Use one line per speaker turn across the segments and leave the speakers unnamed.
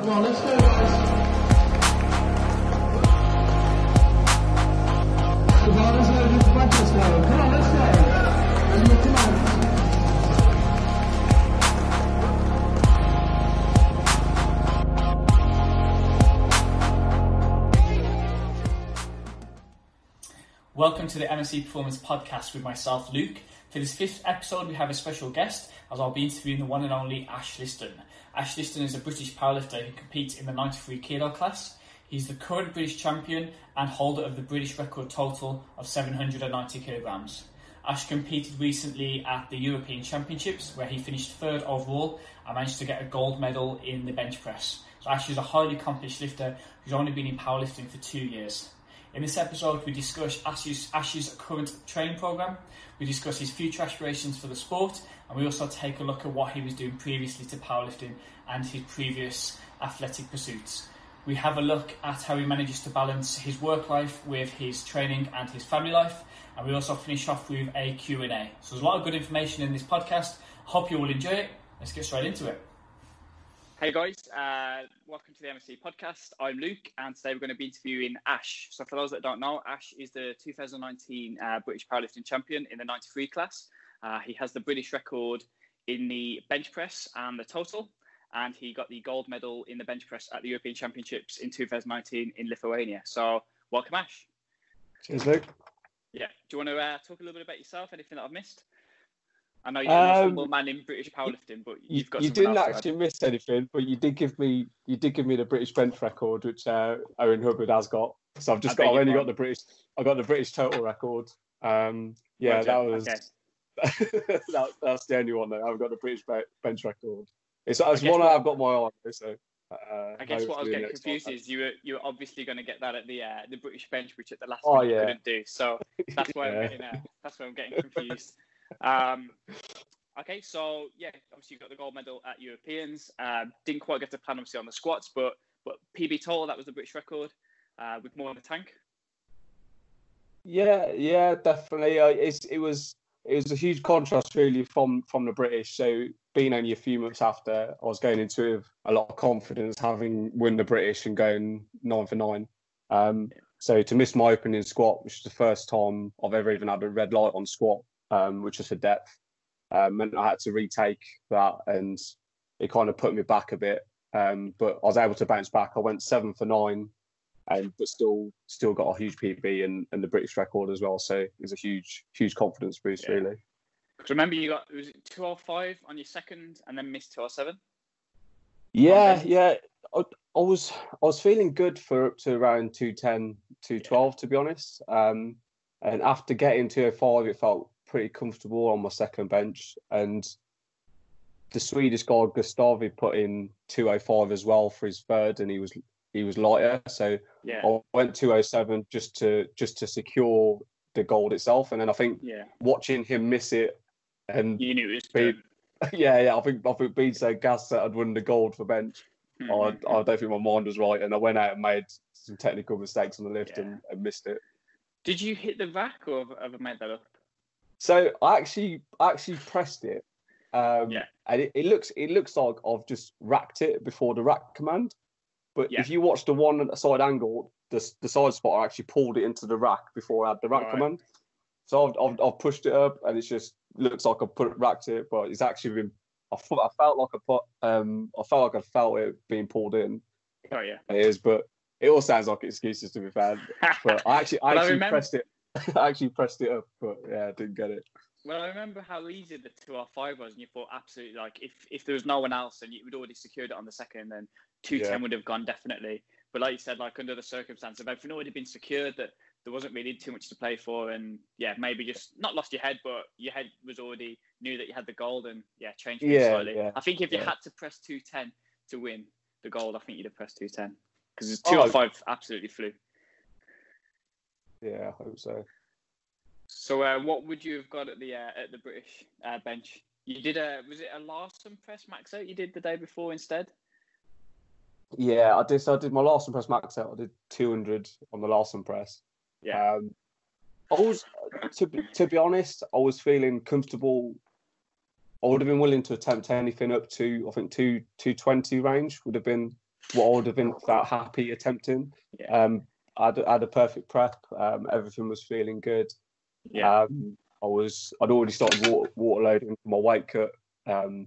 Come on, let's go, guys. Come on, let's go. Just practice now. Come on, let's go. Let's go. Come on.
Welcome to the MSC Performance Podcast with myself, Luke. For this fifth episode, we have a special guest as I'll be interviewing the one and only Ash Liston. Ash Liston is a British powerlifter who competes in the 93 kilo class. He's the current British champion and holder of the British record total of 790 kilograms. Ash competed recently at the European Championships where he finished third overall and managed to get a gold medal in the bench press. So Ash is a highly accomplished lifter who's only been in powerlifting for two years. In this episode, we discuss Ash's, Ash's current training program, we discuss his future aspirations for the sport, and we also take a look at what he was doing previously to powerlifting and his previous athletic pursuits. We have a look at how he manages to balance his work life with his training and his family life, and we also finish off with a Q&A. So there's a lot of good information in this podcast. Hope you all enjoy it. Let's get straight into it. Hey guys, uh, welcome to the MSC podcast. I'm Luke, and today we're going to be interviewing Ash. So, for those that don't know, Ash is the 2019 uh, British powerlifting champion in the 93 class. Uh, he has the British record in the bench press and the total, and he got the gold medal in the bench press at the European Championships in 2019 in Lithuania. So, welcome, Ash.
Cheers, Luke.
Yeah, do you want to uh, talk a little bit about yourself? Anything that I've missed? I know you're
Um,
humble man in British powerlifting, but
You,
you've got
you didn't
else to add.
actually miss anything, but you did give me you did give me the British bench record, which uh, Owen Hubbard has got. So I've just
I
got I've only got the British I got the British total record. Um, yeah,
Roger,
that was
okay.
that, that's the only one that I've got the British bench record. It's, it's one
what-
I've got my eye on. So uh,
I guess what I was getting confused
time-
is you were you were obviously going to get that at the uh, the British bench, which at the last
Oh,
minute
yeah.
couldn't do. So that's why I'm getting uh, that's why I'm getting confused. Um, okay, so yeah, obviously you got the gold medal at Europeans. Um, didn't quite get to plan obviously on the squats, but but PB total that was the British record uh, with more in the tank.
Yeah, yeah, definitely. Uh, it's it was it was a huge contrast really from from the British. So being only a few months after, I was going into it with a lot of confidence, having won the British and going nine for nine. Um, so to miss my opening squat, which is the first time I've ever even had a red light on squat, um, which was for depth, um, meant I had to retake that, and it kind of put me back a bit. Um, but I was able to bounce back. I went seven for nine, and but still still got a huge PB and, and the British record as well. So it was a huge huge confidence boost
Yeah.
really.
remember you got was it 205 on your second and then missed 207.
Yeah,
Okay.
yeah. I, I was I was feeling good for up to around 210, 212 to be honest. Um, and after getting 205, it felt pretty comfortable on my second bench. And the Swedish guy Gustavi put in 205 as well for his third, and he was he was lighter. So
Yeah,
I went 207 just to just to secure the gold itself. And then I think
yeah.
watching him miss it and
You knew it was
yeah, yeah, I think I think being so gassed that I'd won the gold for bench. I,
Mhm.
I don't think my mind was right, and I went out and made some technical mistakes on the lift
Yeah.
and, and missed it.
Did you hit the rack or have, have I made that up?
So I actually I actually pressed it, um,
Yeah.
and it, it looks it looks like I've just racked it before the rack command. But
Yeah.
if you watch the one side angle, the the side spot, I actually pulled it into the rack before I had the rack
Right.
command. So I've, I've I've pushed it up, and it just looks like I put it racked it, but it's actually been. I I felt like I put um I felt like I felt it being pulled in.
Oh yeah.
It is, but it all sounds like excuses to be fair. But I actually, I
But I
actually
remember-
pressed it. I actually pressed it up, but yeah, I didn't get it.
Well, I remember how easy the two R five was, and you thought absolutely like if, if there was no one else and you would already secured it on the second, then 210
Yeah.
would have gone definitely. But like you said, like under the circumstances, if everything already been secured, that there wasn't really too much to play for, and yeah, maybe just not lost your head, but your head was already knew that you had the gold, and yeah, changed
Yeah,
slightly.
yeah,
I think if you had to press 210 to win the gold, I think you'd have pressed 210 because
Oh,
205 absolutely flew.
Yeah, I hope so.
So, uh, what would you have got at the uh, at the British uh, bench? You did a was it a Larsen press max out you did the day before instead?
Yeah, I did. So I did my Larsen press max out. I did 200 on the Larsen press.
Yeah.
Um, I was, to be, to be honest, I was feeling comfortable. I would have been willing to attempt anything up to I think two two twenty range would have been what I would have been that happy attempting.
Yeah.
Um, I had, I had a perfect prep. Um, everything was feeling good.
Yeah.
Um, I was I'd already started water, water loading for my weight cut. Um,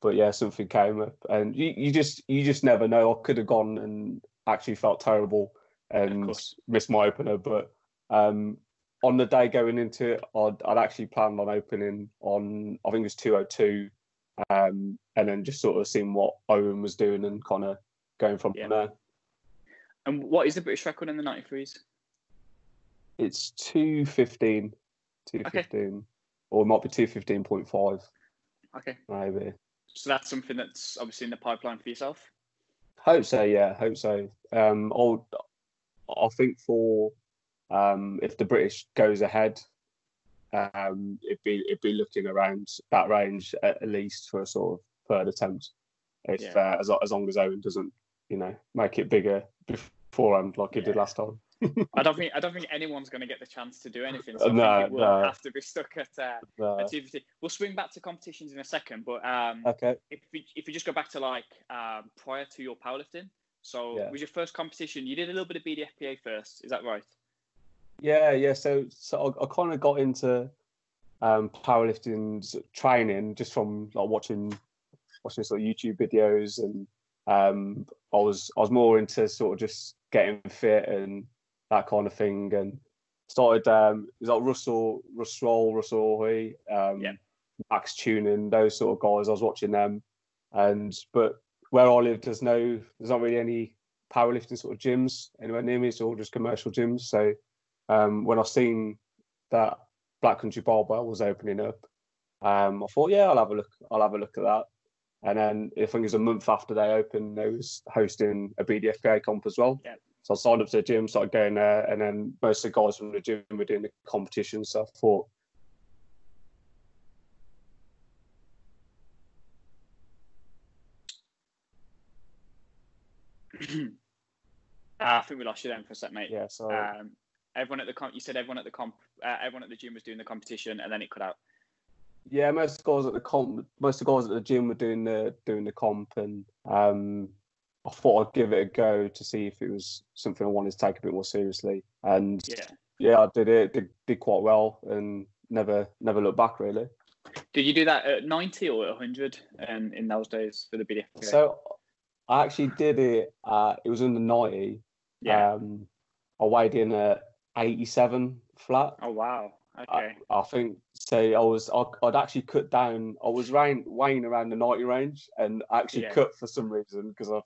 but yeah, something came up, and you, you just you just never know. I could have gone and actually felt terrible and missed my opener, but um, on the day going into it, I'd, I'd actually planned on opening on I think it was two oh two, um, and then just sort of seeing what Owen was doing and kind of going from
Yeah.
there.
And what is the British record in the 93s?
It's two fifteen, two fifteen, or it might be two fifteen point five,
Okay.
maybe.
So that's something that's obviously in the pipeline for yourself.
Hope so, yeah. Hope so. Um, I'll, I think for um, if the British goes ahead, um, it'd be it'd be looking around that range at, at least for a sort of third attempt. If
Yeah.
uh, as as long as Owen doesn't, you know, make it bigger like he did last time.
I don't think I don't think anyone's going to get the chance to do anything. So I
No,
think it will
no.
have to be stuck at uh, at 250. We'll swing back to competitions in a second, but um,
okay.
if we if we just go back to like um, prior to your powerlifting, so
Yeah.
was your first competition? You did a little bit of BDFPA first, is that right?
Yeah, yeah. So, so I, I kind of got into um, powerlifting training just from like watching watching sort of YouTube videos, and um, I was I was more into sort of just getting fit and that kind of thing, and started um, it was like Russell Russell Russell Hoy, um,
Yeah.
Max Tuning, those sort of guys. I was watching them, and but where I live, there's no there's not really any powerlifting sort of gyms anywhere near me. It's all just commercial gyms, so um, when I seen that Black Country Barbell was opening up, um, I thought, yeah, I'll have a look. I'll have a look at that. And then I think it was a month after they opened, they was hosting a BDFPA comp as well.
Yeah.
So I signed up to the gym, started going there, and then most of the guys from the gym were doing the competition. So I thought,
Ah, I think we lost you then for a sec, mate.
yeah, so
Um, everyone at the comp, you said everyone at the comp, uh, everyone at the gym was doing the competition, and then it cut out.
Yeah, most of the guys at the comp, most of the guys at the gym were doing the doing the comp, and um, I thought I'd give it a go to see if it was something I wanted to take a bit more seriously. And
Yeah.
yeah, I did it. Did, did quite well, and never never looked back really.
Did you do that at 90 or at 100 um, in those days for the BDFPA?
So I actually did it. Uh, it was under ninety.
yeah.
Um, I weighed in at eighty-seven flat.
oh wow. Okay.
I, I think say I was. I, I'd actually cut down. I was round, weighing around the ninety range, and actually
Yeah.
cut for some reason because I,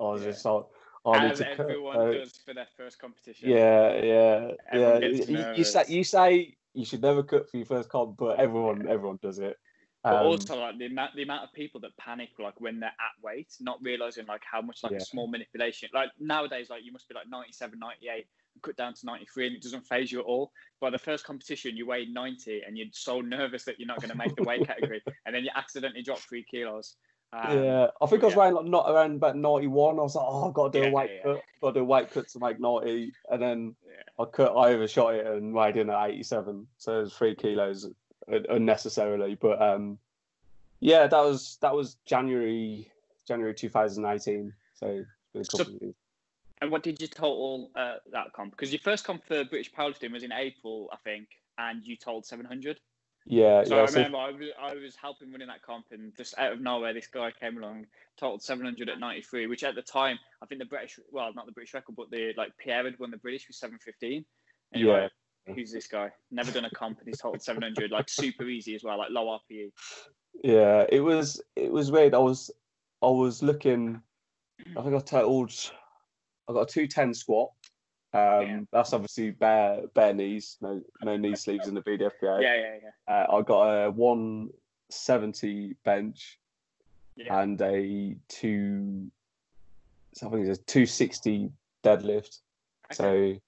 I was
Yeah.
just like, I need
As
to cut.
everyone does for their first competition.
Yeah, yeah,
Everyone
yeah. You, you say you say you should never cut for your first comp, but everyone everyone does it.
But
Um,
also like the amount the amount of people that panic like when they're at weight, not realizing like how much like
Yeah.
a small manipulation. Like nowadays, like you must be like 97, 98 and cut down to 93 and it doesn't faze you at all. By the first competition you weighed 90 and you're so nervous that you're not going to make the weight category and then you accidentally drop three kilos. Um,
yeah, I think I was
yeah.
weighing like not around about ninety-one. I was like, oh, I've got to do
Yeah,
a weight
yeah,
cut. Got to do a weight cut to make ninety, and then. I cut. I overshot it and weighed in at eighty-seven, so it was three kilos unnecessarily. But um, yeah, that was that was January January two thousand eighteen. So it's been a
So-. And what did you total uh, that comp? Because your first comp for British powerlifting was in April, I think, and you told 700.
Yeah,
So
yeah.
I
so-
remember I was, I was helping running that comp, and just out of nowhere, this guy came along, totaled 700 at 93, which at the time, I think the British, well, not the British record, but the like Pierre had won the British with 715. And
Yeah.
like, who's this guy? Never done a comp, and he's totaled 700, like super easy as well, like low RPE.
Yeah, it was it was weird. I was I was looking. I think I totaled. I got a two ten squat. Um,
Yeah.
That's obviously bare bare knees, no no knee sleeves in the BDFPA.
Yeah, yeah, yeah.
Uh, I got a one seventy bench
Yeah.
and a two. So I think it's a two sixty deadlift.
Okay.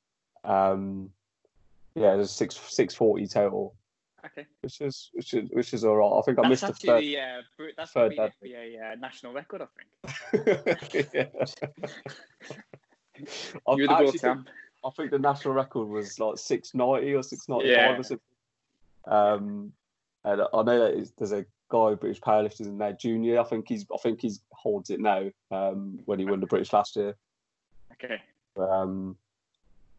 So, um, yeah, there's six six forty total,
okay.
which is which is which is all right. I think I missed the
actually
third.
the, uh, that's
third
the
deadlift.
BDFPA uh, national record, I think. You're the goal,
think- I think the national record was like six ninety or six ninety
Yeah.
or something. Um, and I know that is, there's a guy British powerlifters in there, Junior. I think he's I think he's holds it now. Um, when he won the British last year.
Okay.
Um,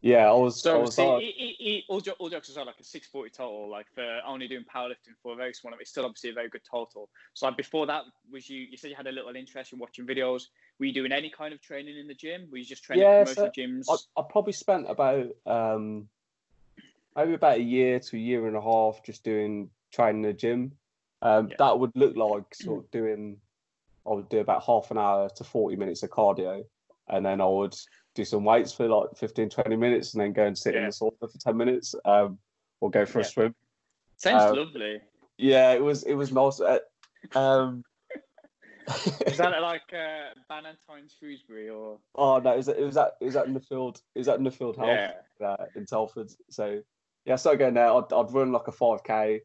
yeah, I was. I was
see,
like-
he, he, all, jo- all jokes aside, like a 640 total, like for only doing powerlifting for a very small, it's still obviously a very good total. So, like before that, was you? You said you had a little interest in watching videos. Were you doing any kind of training in the gym? Were you just training
Yeah,
at
so
gyms?
I, I probably spent about um, maybe about a year to a year and a half just doing training in the gym. Um,
Yeah.
That would look like sort of doing. I would do about half an hour to forty minutes of cardio, and then I would do some weights for like 15, 20 minutes, and then go and sit in the sauna for ten minutes, um, or go for
Yeah.
a swim.
Sounds
uh,
lovely.
Yeah, it was it was nice. Uh, um,
Is that like uh, Bannatyne's Shrewsbury or?
oh no, it was, it was at it was at Nuffield. It was at Nuffield Health.
Yeah.
uh, in Telford. So yeah, so going there. I'd, I'd run like a five k,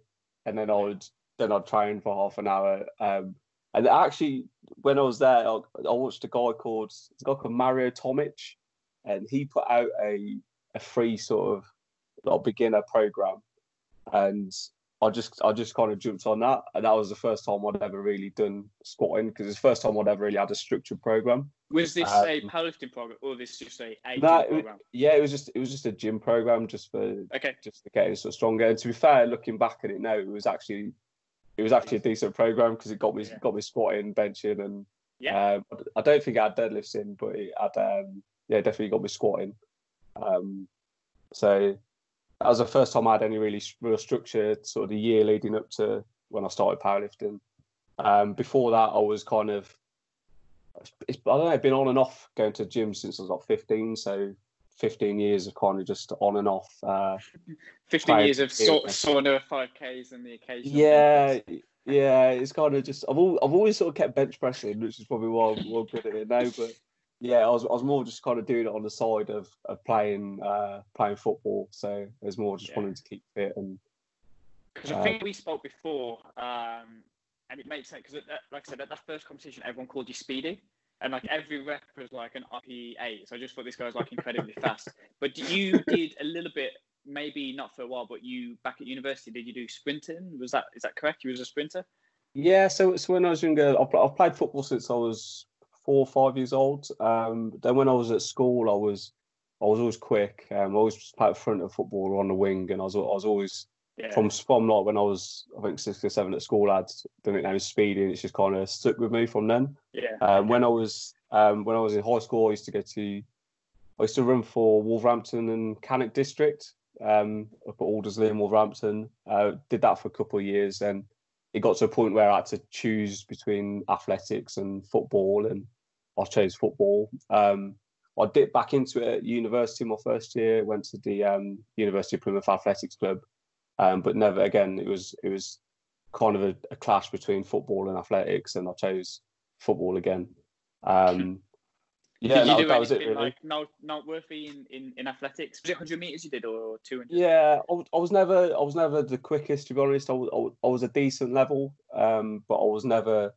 and then I would then I'd train for half an hour. Um, and actually, when I was there, I, I watched a guy called it's a guy called Mario Tomic, and he put out a a free sort of like beginner program, and I just I just kind of jumped on that, and that was the first time I'd ever really done squatting because it's the first time I'd ever really had a structured program.
Was this
Um,
a powerlifting program or this just a, gym program?
Yeah, it was just it was just a gym program just for
Okay.
just to get sort of stronger. And to be fair, looking back at it now, it was actually it was actually a decent program because it got me
Yeah.
got me squatting, benching, and
Yeah.
um, I don't think I had deadlifts in, but it had um, yeah definitely got me squatting. Um, so that was the first time I had any really real structure. Sort of the year leading up to when I started powerlifting. Um, before that, I was kind of it's, I don't know, I've been on and off going to gym since I was like 15. So 15 years of kind of just on and off. Uh,
15 years of sa-
yeah.
sauna, 5Ks, and the occasional.
yeah, yeah, it's kind of just I've al- I've always sort of kept bench pressing, which is probably why I'm, why I'm good at it now. But yeah, I was I was more just kind of doing it on the side of, of playing uh, playing football. So it was more just
Yeah.
wanting to keep fit and
Because I
Uh,
think we spoke before, um, and it makes sense because, like I said, at that first competition, everyone called you Speedy, and like every rep was like an RP8. So I just thought this guy was like incredibly fast. But you did a little bit, maybe not for a while, but you back at university, did you do sprinting? Was that is that correct? You was a sprinter.
Yeah, so so when I was younger, I've, I've played football since I was four or five years old. Um, then when I was at school, I was I was always quick. Um, I was always played front of football or on the wing, and I was I was always
Yeah.
from from like when I was I think six or seven at school. I'd done it now speedy, and it's just kind of stuck with me from then.
yeah.
Um, when I was um, when I was in high school, I used to go to I used to run for Wolverhampton and Cannock District um, up at Aldersley and Wolverhampton. Uh, did that for a couple of years, and it got to a point where I had to choose between athletics and football, and I chose football. Um, I dipped back into it at university my first year. Went to the um, University of Plymouth Athletics Club, um, but never again. It was it was kind of a, a clash between football and athletics, and I chose football again. Um, yeah,
did you
that,
do
that was it really.
like no, noteworthy in, in, in athletics? Was it 100 meters you did or 200?
Yeah, I, was- I was never, I was never the quickest to be honest. I was, I was, I was a decent level, um, but I was never,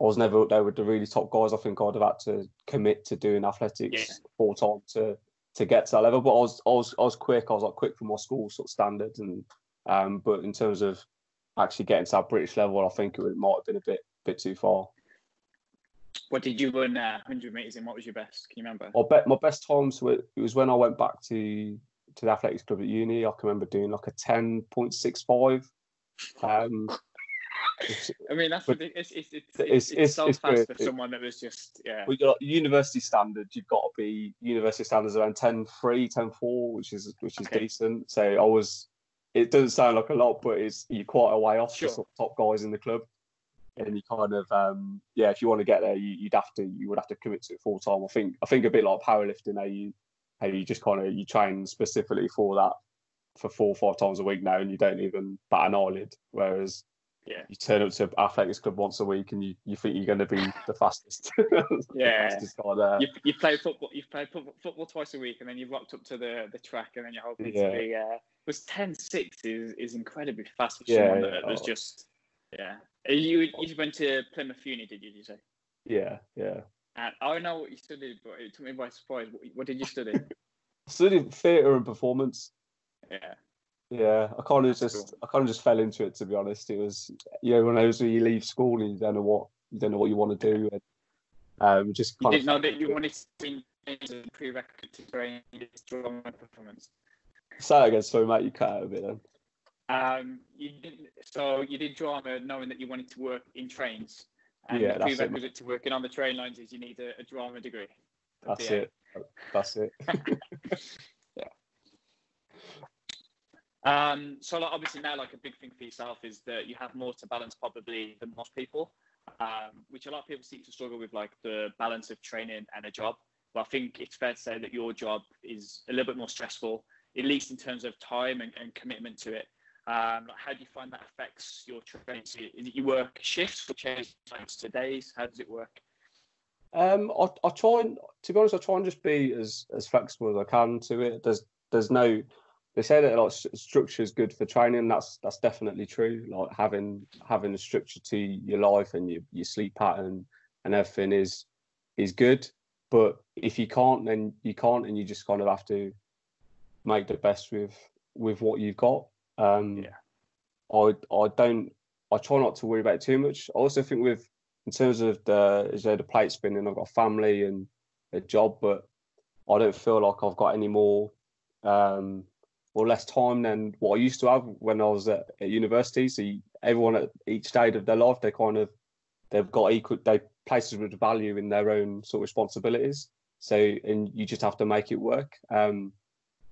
I was never up there with the really top guys. I think I'd have had to commit to doing athletics
Yeah.
full time to to get to that level. But I was, I was, I was quick. I was like quick for my school sort of standards, and um, but in terms of actually getting to that British level, I think it would- might have been a bit, bit too far.
What did you run uh, 100 meters in? What was your best? Can you remember?
I bet my best times were it was when I went back to to the athletics club at uni. I can remember doing like a ten point six five. Um, which-
I mean, that's
but.
It's, it's, it's,
it's-
it's,
it's-
so
it's
fast
good.
for someone that was just, yeah.
we got university standards. You've got to be university standards around 10 3, 10 4, which is which is
Okay.
decent. So I was. It doesn't sound like a lot, but it's you're quite a way off
Sure.
the top guys in the club. And you kind of um yeah, if you want to get there, you, you'd have to you would have to commit to it full time. I think I think a bit like powerlifting, how you how you just kind of you train specifically for that for four or five times a week now, and you don't even bat an eyelid. Whereas
Yeah.
you turn up to athletics club once a week, and you, you think you're going to be the fastest. the
Yeah.
fastest guy there.
You, you play football. You play football, twice a week, and then you've rocked up to the, the track, and then you're hoping
Yeah.
to be. Uh, was 10-6 is is incredibly fast for
Yeah,
someone
yeah.
that was
Oh.
just. Yeah. You you went to Plymouth Uni, did you? Did you say?
Yeah, yeah.
And I know what you studied, but it took me by surprise. What, what did you study?
I studied theatre and performance.
yeah.
Yeah, I kind of just I kind of just fell into it to be honest. It was you know when those where you leave school and you don't know what you don't know what you want to do. And, um, just
You didn't
of
know that you wanted to be a prerequisite to train drama performance.
say that again. Sorry, mate, you cut out a bit then.
Um, you didn't. So you did drama knowing that you wanted to work in trains, and
Yeah,
the
that's it.
prerequisite to working on the train lines is you need a, a drama degree.
That's it. That's it.
Um, so like, obviously now, like a big thing for yourself is that you have more to balance probably than most people, um, which a lot of people seem to struggle with, like the balance of training and a job. But I think it's fair to say that your job is a little bit more stressful, at least in terms of time and, and commitment to it. Um, like how do you find that affects your training? So you, you work shifts or change times to days? How does it work?
Um, I, I try and to be honest, I try and just be as as flexible as I can to it. There's there's no they say that like structure is good for training. That's that's definitely true. Like having having a structure to your life and your, your sleep pattern and everything is is good. But if you can't, then you can't, and you just kind of have to make the best with with what you've got. Um,
Yeah.
I I don't I try not to worry about it too much. I also think with in terms of the is there the plate spinning, I've got family and a job, but I don't feel like I've got any more um, or less time than what I used to have when I was at, at university. So you, everyone at each stage of their life, they kind of they've got equal they places with value in their own sort of responsibilities. So and you just have to make it work. Um,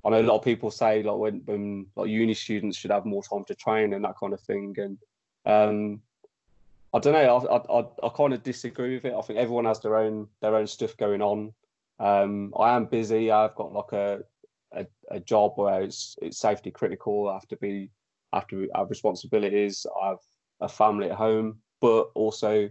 I know a lot of people say like when, when like uni students should have more time to train and that kind of thing. And um, I don't know. I, I, I, kind of disagree with it. I think everyone has their own their own stuff going on. Um, I am busy. I've got like a, a, a job where it's it's safety critical. I have to be I have to I have responsibilities. I have a family at home, but also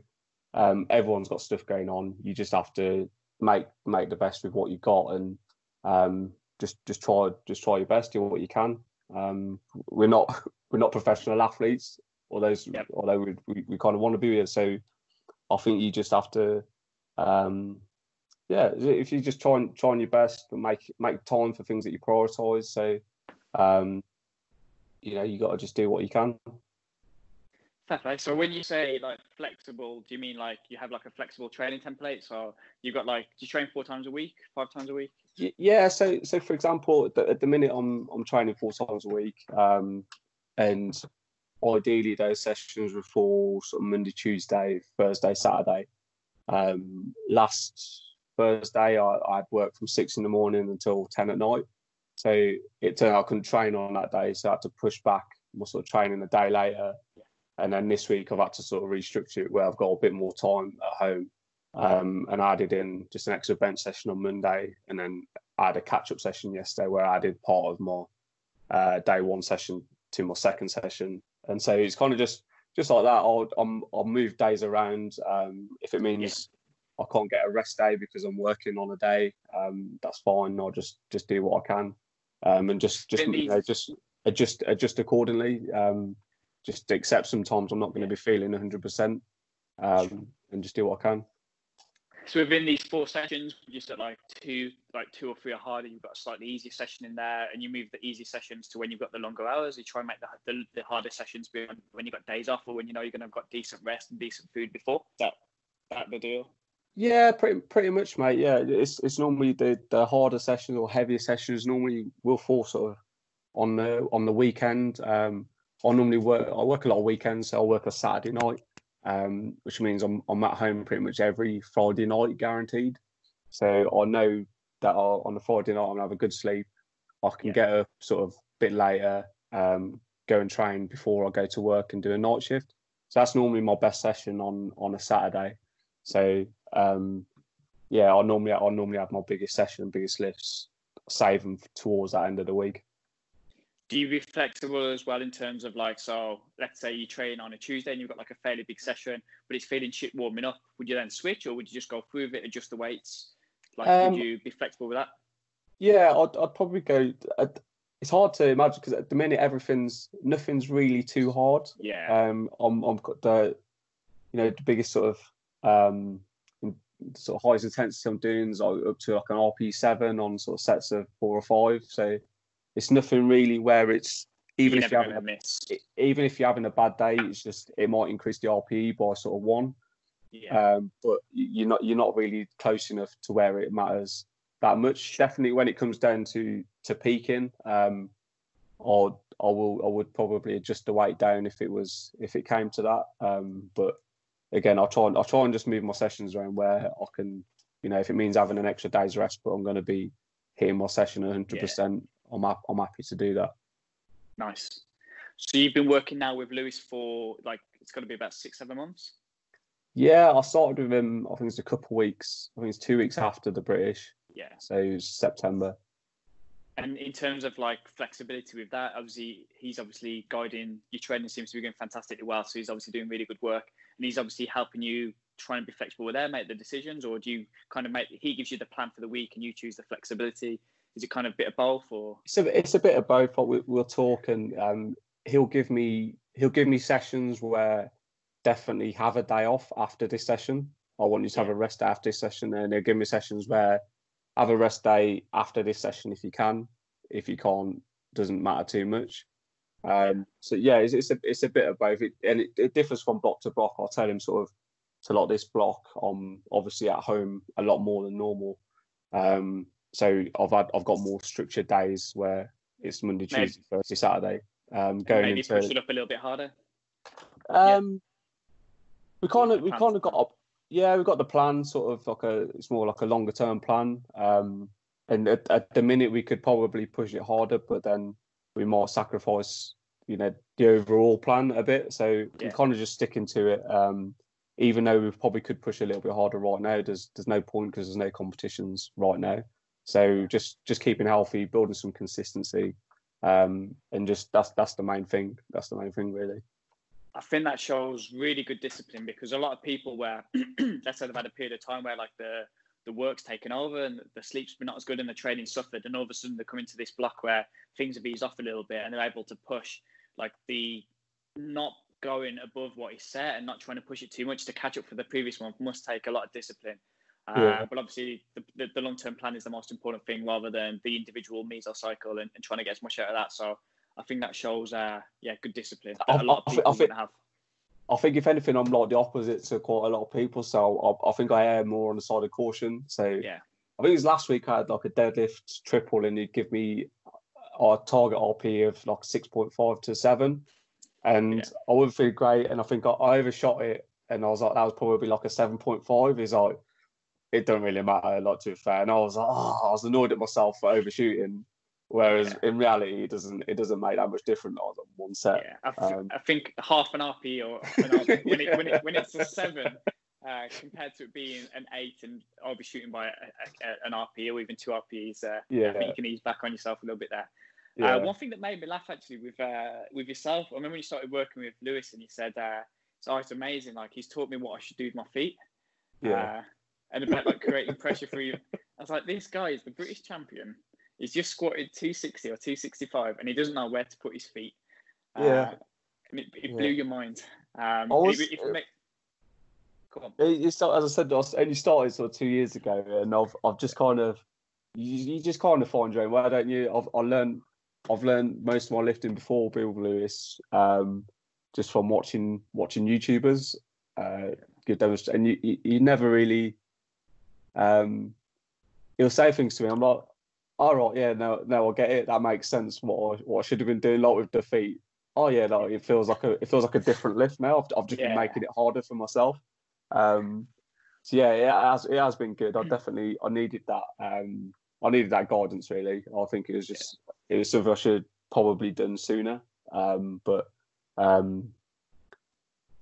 um, everyone's got stuff going on. You just have to make make the best with what you've got and um, just just try just try your best, do what you can. Um, we're not we're not professional athletes, although
Yep.
although we, we, we kind of want to be here. So I think you just have to, um, yeah, if you just try and trying your best, but make make time for things that you prioritise. So, um, you know, you got to just do what you can.
So when you say like flexible, do you mean like you have like a flexible training template? So you've got like, do you train four times a week, five times a week?
Yeah, so so for example, at the, at the minute I'm I'm training four times a week, um, and ideally those sessions were fall sort of Monday, Tuesday, Thursday, Saturday. Um, last Thursday I I'd work from six in the morning until ten at night, so it turned out I couldn't train on that day, so I had to push back my sort of training a day later, and then this week I've had to sort of restructure it where I've got a bit more time at home. Um, and I added in just an extra bench session on Monday, and then I had a catch-up session yesterday where I did part of my uh, day one session to my second session, and so it's kind of just just like that. I'll I'm, I'll move days around. Um, if it means I can't get a rest day because I'm working on a day, um, that's fine. I'll just just do what I can, um, and just just
Then
you know, just adjust adjust accordingly. Um, just accept sometimes I'm not going to be feeling 100, percent um, and just do what I can.
So within these four sessions, you just at like two, like two or three are harder. You've got a slightly easier session in there, and you move the easy sessions to when you've got the longer hours. You try and make the the, the harder sessions be when you've got days off or when you know you're going to have got decent rest and decent food before. That that the deal.
Yeah, pretty pretty much, mate. Yeah, it's it's normally the the harder sessions or heavier sessions normally will fall sort of on the on the weekend. Um, I normally work. I work a lot of weekends. So I work a Saturday night, um, which means I'm I'm at home pretty much every Friday night, guaranteed. So I know that I, on the Friday night I'm gonna have a good sleep. I can
Yeah.
get up sort of a bit later, um, go and train before I go to work and do a night shift. So that's normally my best session on on a Saturday. So um, yeah, I normally I normally have my biggest session, and biggest lifts, save them towards that end of the week.
Do you be flexible as well in terms of like, so let's say you train on a Tuesday and you've got like a fairly big session, but it's feeling shit warming up. Would you then switch, or would you just go through with it, adjust the weights? Like,
Um,
would you be flexible with that?
Yeah, I'd, I'd probably go. I'd, it's hard to imagine because at the minute everything's nothing's really too hard.
Yeah.
Um, I'm I'm got the, you know, the biggest sort of um, sort of highest intensity I'm doing is like up to like an RP seven on sort of sets of four or five. So it's nothing really where it's even
you're
if you're having a,
miss.
even if you're having a bad day, it's just it might increase the RPE by sort of one.
Yeah,
Um, but you're not you're not really close enough to where it matters that much. Definitely when it comes down to to peaking, um, or I will I would probably adjust the weight down if it was if it came to that. Um, but again, I'll try and I'll try and just move my sessions around where I can, you know, if it means having an extra day's rest, but I'm going to be hitting my session 100. percent I'm hap- I'm happy to do that.
nice. So you've been working now with Lewis for like it's going to be about six, seven months.
Yeah, I started with him. I think it's a couple of weeks. I think it's two weeks after the British,
Yeah.
so it was September.
And in terms of like flexibility with that, obviously he's obviously guiding your training seems to be going fantastically well. So he's obviously doing really good work, and he's obviously helping you try and be flexible with there, make the decisions, or do you kind of make he gives you the plan for the week and you choose the flexibility? Is it kind of a bit of both, or
It's a it's a bit of both. But we, we'll talk, and um, he'll give me he'll give me sessions where definitely have a day off after this session. I want you to have a rest after this session, and he'll give me sessions where have a rest day after this session if you can. If you can't, doesn't matter too much. Um, so yeah, it's, it's a it's a bit of both, it, and it, it differs from block to block. I'll tell him sort of to like this block. I'm obviously at home a lot more than normal. Um, so I've had I've got more structured days where it's Monday,
Maybe-
Tuesday, Thursday, Saturday. Um, going
maybe
into
push it up a little bit harder?
um, we kind of we kind of got up. Yeah, we've got the plan. Sort of like a it's more like a longer term plan. Um, and at, at the minute we could probably push it harder, but then we might sacrifice you know the overall plan a bit. So
Yeah.
we're kind of just sticking to it. Um, even though we probably could push a little bit harder right now, there's there's no point because there's no competitions right now. So just just keeping healthy, building some consistency, um, and just that's that's the main thing. That's the main thing really.
I think that shows really good discipline because a lot of people where let's say they've had a period of time where like the the work's taken over and the sleep's been not as good and the training suffered and all of a sudden they come into this block where things have eased off a little bit and they're able to push like the not going above what is set and not trying to push it too much to catch up for the previous one must take a lot of discipline. Uh, But obviously, the, the, the long term plan is the most important thing rather than the individual mesocycle and, and trying to get as much out of that. So I think that shows, uh, yeah, good discipline
I-
a lot
I-
of
I
people
think-
have.
I think if anything, I'm like the opposite to quite a lot of people. So I, I think I am more on the side of caution. So
Yeah.
I think it was last week I had like a deadlift triple, and he'd give me a target RP of like six point five to seven, and
Yeah.
I wouldn't feel great. And I think I, I overshot it, and I was like, that was probably like a seven point five. He's like, it don't really matter, a like to be fair. And I was like, oh, I was annoyed at myself for overshooting. Whereas in reality, it doesn't it doesn't make that much difference on one set.
Yeah, I, th-
Um,
I think half an RP or an RP, when, it, when, it, when it's a seven uh, compared to it being an eight and I'll be shooting by a, a, an RP or even two RPs, uh, I
Yeah,
think you can ease back on yourself a little bit there.
yeah,
Uh, one thing that made me laugh actually with uh, with yourself, I remember when you started working with Lewis and you said, uh, "It's always amazing. Like he's taught me what I should do with my feet."
yeah.
Uh, and about like creating pressure for you. I was like, this guy is the British champion. He's just squatted 260 or 265 and he doesn't know where to put his feet. Uh,
Yeah.
And it, it
Yeah.
blew your mind. Um,
was-
it make- Go on.
It- It's as I said, I only started sort of two years ago, and I've I've just kind of you, you just kind of find your own way, don't you? I've I learned I've learned most of my lifting before Bill Lewis, um, just from watching watching YouTubers, uh, good demonstration, and you, you you never really, um, he'll say things to me. I'm like, all right, yeah, no, no, I get it. That makes sense. What I, what I should have been doing, like with defeat. Oh yeah, like it feels like a it feels like a different lift now. I've, I've just
Yeah.
been making it harder for myself. Um, so yeah, it has it has been good. I definitely I needed that. Um, I needed that guidance really. I think it was just it was something I should have probably done sooner. Um, but um,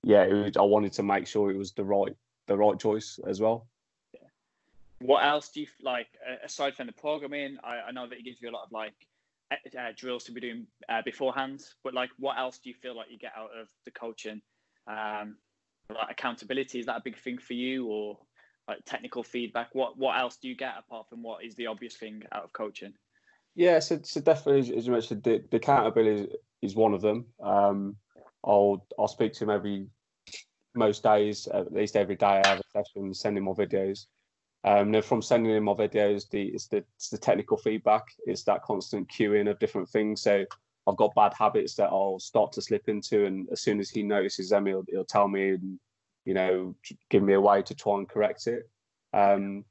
yeah, it was, I wanted to make sure it was the right the right choice as well.
What else do you like aside from the programming? I, I know that it gives you a lot of like uh, drills to be doing uh, beforehand, but like what else do you feel like you get out of the coaching? Um, like accountability is that a big thing for you, or like technical feedback? What what else do you get apart from what is the obvious thing out of coaching?
Yeah, so, so definitely, as- you mentioned, the, the accountability is, is one of them. Um, I'll I'll speak to him every most days, at least every day. I have a session, send him my videos. Um, then from sending in my videos, the it's the it's the technical feedback. It's that constant cueing of different things. So I've got bad habits that I'll start to slip into, and as soon as he notices them, he'll, he'll tell me and you know give me a way to try and correct it. Um,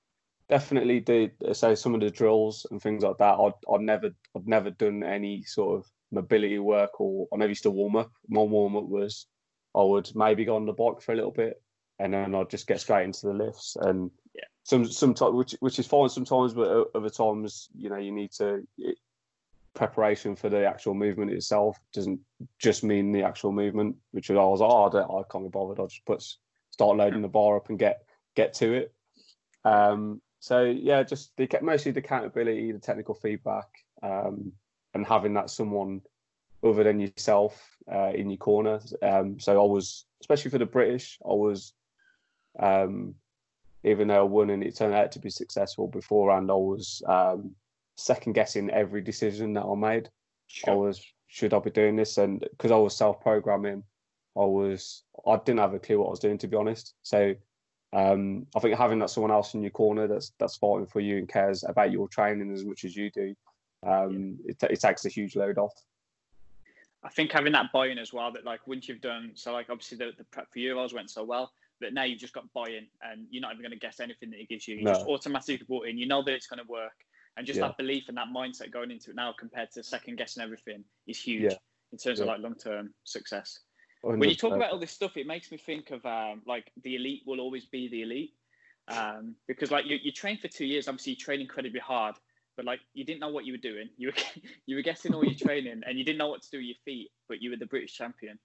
definitely the so some of the drills and things like that. I'd, I'd never I've never done any sort of mobility work or I never used to warm up. My warm up was I would maybe go on the bike for a little bit and then I'd just get straight into the lifts and
Yeah.
some sometimes which which is fine sometimes, but other times you know you need to it, preparation for the actual movement itself doesn't just mean the actual movement. Which I was like, oh, I, I can't be bothered. I'll just put start loading the bar up and get get to it. Um, so yeah, just the mostly the accountability, the technical feedback, um, and having that someone other than yourself uh, in your corner. Um, so I was, especially for the British, I was, um, even though I won and it turned out to be successful beforehand, I was um, second guessing every decision that I made. I was, should I be doing this? And because I was self programming, I was, I didn't have a clue what I was doing to be honest. So um, I think having that someone else in your corner that's that's fighting for you and cares about your training as much as you do, um, it, it takes a huge load off.
I think having that buy-in as well. That like once you've done so, like obviously the, the prep for Euros went so well, but now you've just got buy-in and you're not even going to guess anything that he gives you. You
No.
just automatically bought in. You know that it's going to work, and just
Yeah.
that belief and that mindset going into it now compared to second guessing everything is huge
Yeah.
in terms of like long-term success. when you talk about all this stuff, it makes me think of um, like the elite will always be the elite um, because like you, you train for two years. Obviously, you train incredibly hard, but like you didn't know what you were doing. You were you were getting all your training, and you didn't know what to do with your feet, but you were the British champion.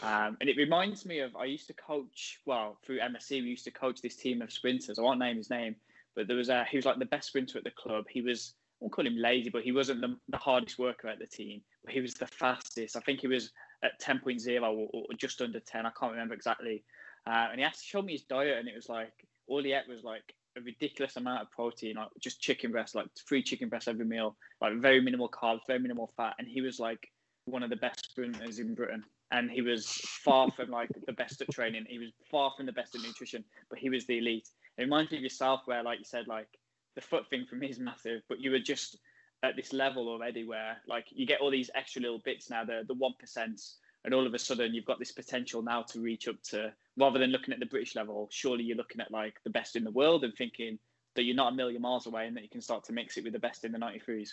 Um, and it reminds me of I used to coach well through MSC. We used to coach this team of sprinters. I won't name his name, but there was a he was like the best sprinter at the club. He was I won't call him lazy, but he wasn't the, the hardest worker at the team. But he was the fastest. I think he was at 10.0 or, or just under 10. I can't remember exactly. Uh, and he actually showed me his diet, and it was like all he ate was like a ridiculous amount of protein, like just chicken breast, like three chicken breasts every meal, like very minimal carbs, very minimal fat. And he was like one of the best sprinters in Britain. And he was far from like the best at training. He was far from the best at nutrition, but he was the elite. It reminds me of yourself, where like you said, like the foot thing for me is massive, but you were just at this level already where like you get all these extra little bits now, the the one percent, and all of a sudden you've got this potential now to reach up to rather than looking at the British level, surely you're looking at like the best in the world and thinking that you're not a million miles away and that you can start to mix it with the best in the 93s.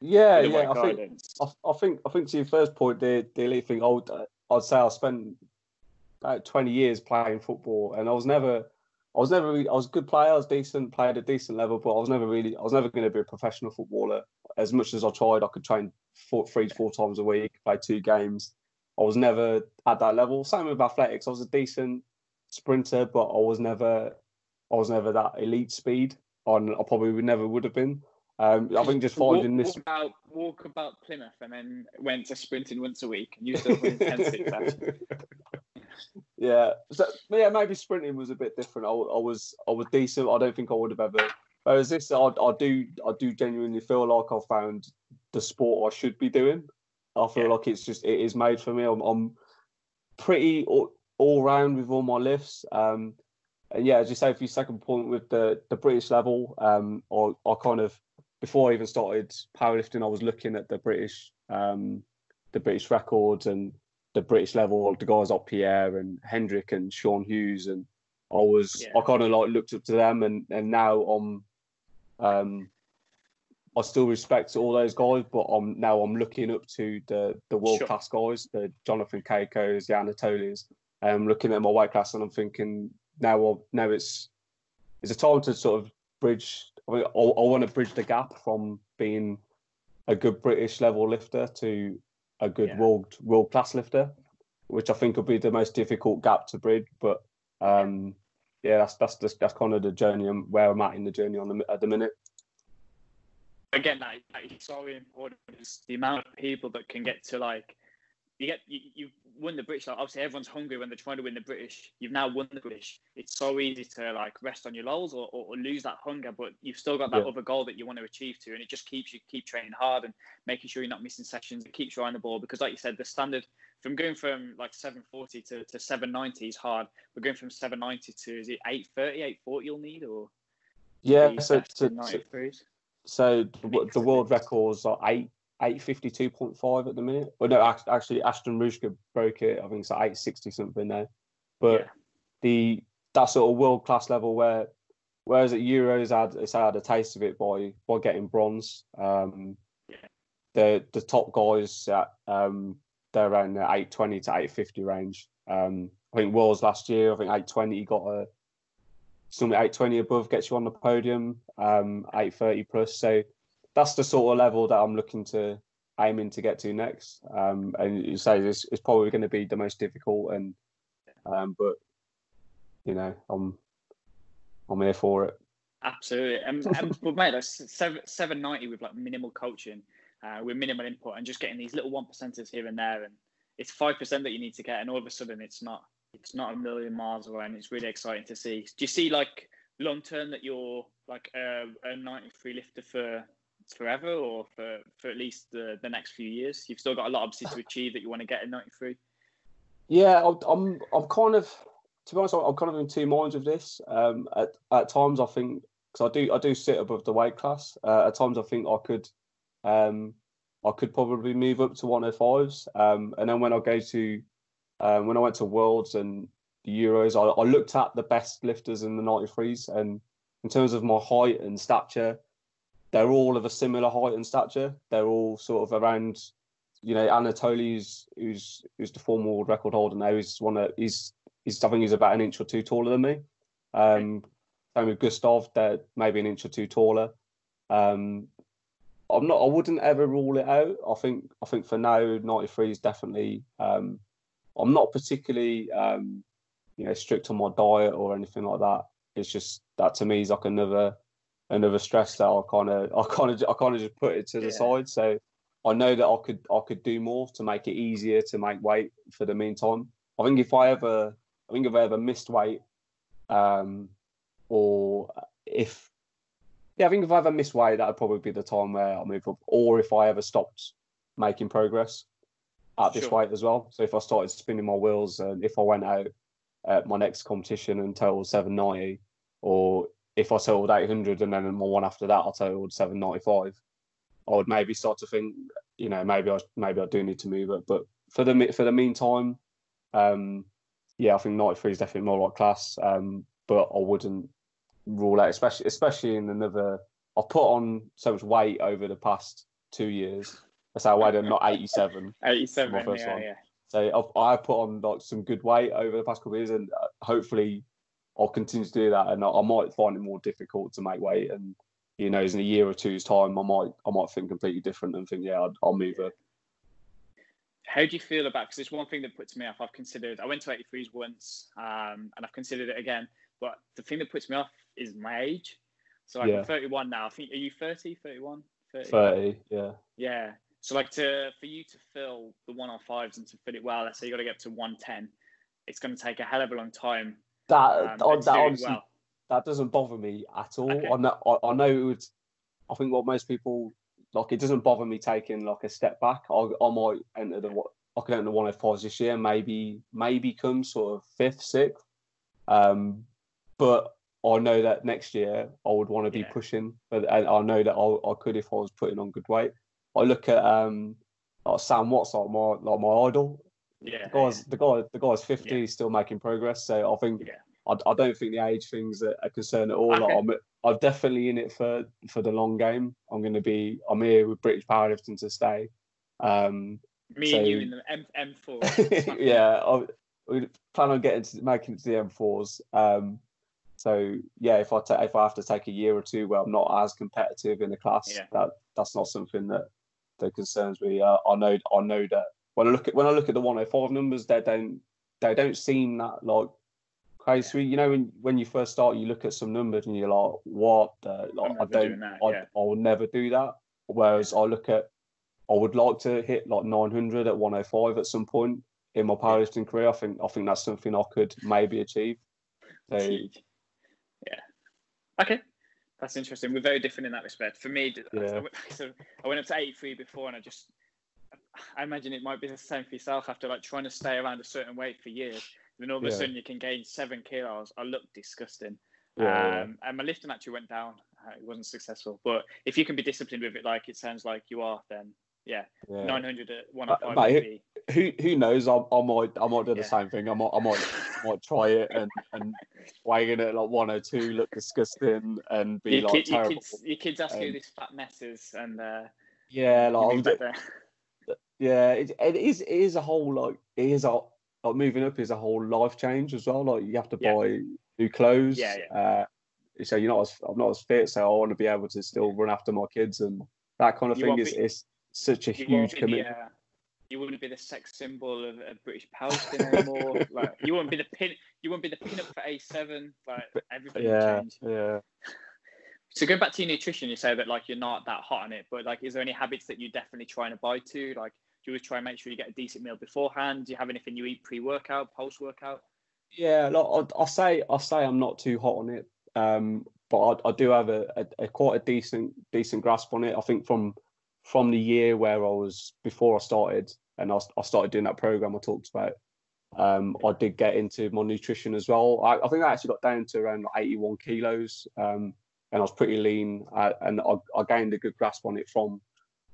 Yeah, yeah. I think. I, I think I think to your first point, the the elite thing. I would, I'd say I spent about twenty years playing football, and I was never, I was never, really, I was a good player. I was decent, played at a decent level, but I was never really, I was never going to be a professional footballer. As much as I tried, I could train four, three to four times a week, play two games. I was never at that level. Same with athletics. I was a decent sprinter, but I was never, I was never that elite speed. On I probably would never would have been. Um, I think just finding
walk,
this.
walk about walk about Plymouth and then went to sprinting once a week and used to intensity.
yeah, so yeah, maybe sprinting was a bit different. I, I was I was decent. I don't think I would have ever. Whereas this, I, I do I do genuinely feel like I found the sport I should be doing. I feel
Yeah.
like it's just it is made for me. I'm, I'm pretty all, all round with all my lifts. Um, and yeah, as you say, for your second point with the the British level, um, I I kind of before I even started powerlifting, I was looking at the British um the British records and the British level, the guys like Pierre and Hendrick and Sean Hughes, and I was
Yeah.
I kind of like looked up to them, and and now I'm, um, I still respect all those guys, but I'm now I'm looking up to the the world
Sure.
class guys, the Jonathan Caycos, the Anatolias. I'm looking at my weight class, and I'm thinking now now it's it's a time to sort of bridge. I, mean, I, I want to bridge the gap from being a good British level lifter to a good
Yeah.
world world class lifter, which I think will be the most difficult gap to bridge. But um, yeah, that's that's just, that's kind of the journey and where I'm at in the journey on the at the minute.
Again, that, that is so important. Is the amount of people that can get to like you get you, you won the British. Like, obviously, everyone's hungry when they're trying to win the British. You've now won the British. It's so easy to like rest on your laurels or, or, or lose that hunger, but you've still got that
Yeah.
other goal that you want to achieve to, and it just keeps you keep training hard and making sure you're not missing sessions. It keeps you on the ball because, like you said, the standard from going from like 740 to, to 790 is hard. We're going from 790 to is it 830, 840 you'll need or
Yeah, so so, so, so the, the world records are eight eight fifty two point five at the minute. Well, no, actually, Ashton Rouska broke it. I think it's like eight sixty something now. But
Yeah.
the that sort of world class level where, whereas at Euros, I had, it's had a taste of it by by getting bronze. Um,
Yeah.
the the top guys at um, they're around the eight twenty to eight fifty range. Um, I think Worlds last year, I think eight twenty got a something eight twenty above gets you on the podium. Um, eight thirty plus. So that's the sort of level that I'm looking to aiming to get to next. Um, and you say it's, it's probably going to be the most difficult, and um, but you know I'm I'm here for it.
Absolutely, and, and but mate, like seven seven ninety with like minimal coaching, uh, with minimal input, and just getting these little one percenters here and there, and it's five percent that you need to get, and all of a sudden it's not it's not a million miles away, and it's really exciting to see. Do you see like long term that you're like a, a ninety three lifter for forever, or for for at least the the next few years? You've still got a lot obviously to achieve that you want to get in ninety three.
Yeah, I'm I'm, kind of to be honest, I'm kind of in two minds of this. Um, at at times I think because I do I do sit above the weight class. Uh, at times I think I could, um, I could probably move up to 105s. Um, and then when I go to, um, when I went to Worlds and the Euros, I, I looked at the best lifters in the 93s, and in terms of my height and stature, they're all of a similar height and stature. They're all sort of around, you know, Anatoly, who's who's, who's the former world record holder now. He's one of he's he's I think he's about an inch or two taller than me. Um, same with Gustav, they're maybe an inch or two taller. Um, I'm not. I wouldn't ever rule it out. I think. I think for now, 93 is definitely. Um, I'm not particularly, um, you know, strict on my diet or anything like that. It's just that to me is like another, another stress that I kind of, I kind of, I kind of just put it to the
Yeah.
side. So I know that I could, I could do more to make it easier to make weight for the meantime. I think if I ever, I think if I ever missed weight, um, or if yeah, I think if I ever missed weight, that would probably be the time where I move up. Or if I ever stopped making progress at this
Sure.
weight as well. So if I started spinning my wheels and if I went out at my next competition and totaled 790, or if I totaled 800 and then my one after that I totaled 795, I would maybe start to think, you know, maybe I maybe I do need to move it. But for the for the meantime, um, yeah, I think 93 is definitely more like class. Um, but I wouldn't rule out, especially especially in another. I've put on so much weight over the past two years. That's how I weighed not 87.
Eighty seven,
My first
yeah,
one.
yeah.
So I've, I've put on like some good weight over the past couple of years, and uh, hopefully I'll continue to do that. And I, I might find it more difficult to make weight, and you know, in a year or two's time, I might I might think completely different and think, yeah, I'll, I'll move up.
How do you feel about? Because it's one thing that puts me off. I've considered. I went to 83s once, um, and I've considered it again. But the thing that puts me off is my age. So. I'm 31 now. I think are you 30, 31, 30?
Thirty, yeah,
Yeah. So like to for you to fill the 105s and to fit it well, let's say you got to get up to 110. It's going to take a hell of a long time.
That
Um,
on that honestly,
well.
that doesn't bother me at all.
Okay.
I know I, know it would. I think what most people like it doesn't bother me taking like a step back. I I might enter the I could enter the one hundred fives this year, maybe maybe come sort of fifth, sixth. Um, but I know that next year I would want to be
Yeah.
pushing, but and I know that I, I could if I was putting on good weight. I look at um like Sam Watts like my like my idol.
Yeah.
The guy's the guy the guy's fifty,
Yeah.
still making progress. So I think
Yeah.
I, I don't think the age thing's a, a concern at all. Like, I'm I'm definitely in it for for the long game. I'm going to be I'm here with British powerlifting to stay. Um,
Me and you in the M M4.
yeah, I, we plan on getting to making it to the M4s. Um, so yeah, if I ta- if I have to take a year or two where I'm not as competitive in the class,
Yeah.
that that's not something that that concerns me. Uh, I know I know that when I look at when I look at the 105 numbers, they don't they don't seem that like crazy. You know, when when you first start, you look at some numbers and you're like, what? The, like, I don't,
that,
I,
yeah.
I will never do that. Whereas I look at, I would like to hit like 900 at 105 at some point in my powerlifting career. I think I think that's something I could maybe achieve. So
Yeah. Okay. That's interesting. We're very different in that respect. For me, I- I, so I went up to 83 before, and I just, I imagine it might be the same for yourself after like trying to stay around a certain weight for years. Then all of a
Yeah.
sudden you can gain seven kilos. I look disgusting.
Yeah,
um, And my lifting actually went down. Uh, It wasn't successful. But if you can be disciplined with it, like it sounds like you are, then Yeah,
Yeah.
900 at
Uh,
105
mate,
would.
Who who knows? I, I might I might do the
Yeah.
same thing. I might I might might try it and and weighing it at like 102 look disgusting and be
Your,
like
kid, your,
terrible.
kids, your kids ask you
Um,
this fat mess is, and uh,
Yeah, like I'm
back
d-
there.
Yeah, it, it is it is a whole like it is a like moving up is a whole life change as well. Like you have to
Yeah.
buy new clothes.
Yeah,
Uh, so you're not as I'm not as fit, so I want to be able to still run after my kids and that kind of
You
thing is
be-
is such a huge
be the,
commitment.
uh, you wouldn't be the sex symbol of, of British Powerlifting anymore. like you wouldn't be the pin. You wouldn't be the pin up for A7. Like everything
Yeah, yeah.
So going back to your nutrition, you say that like you're not that hot on it, but like, is there any habits that you're definitely trying to buy to? Like, you always try and make sure you get a decent meal beforehand? Do you have anything you eat pre-workout, post-workout?
Yeah, like I, I say, I say I'm not too hot on it, um, but I, I do have a, a, a quite a decent decent grasp on it. I think from from the year where I was before I started, and I, I started doing that program I talked about. Um, I did get into my nutrition as well. I, I think I actually got down to around like 81 kilos, um, and I was pretty lean, uh, and I, I gained a good grasp on it from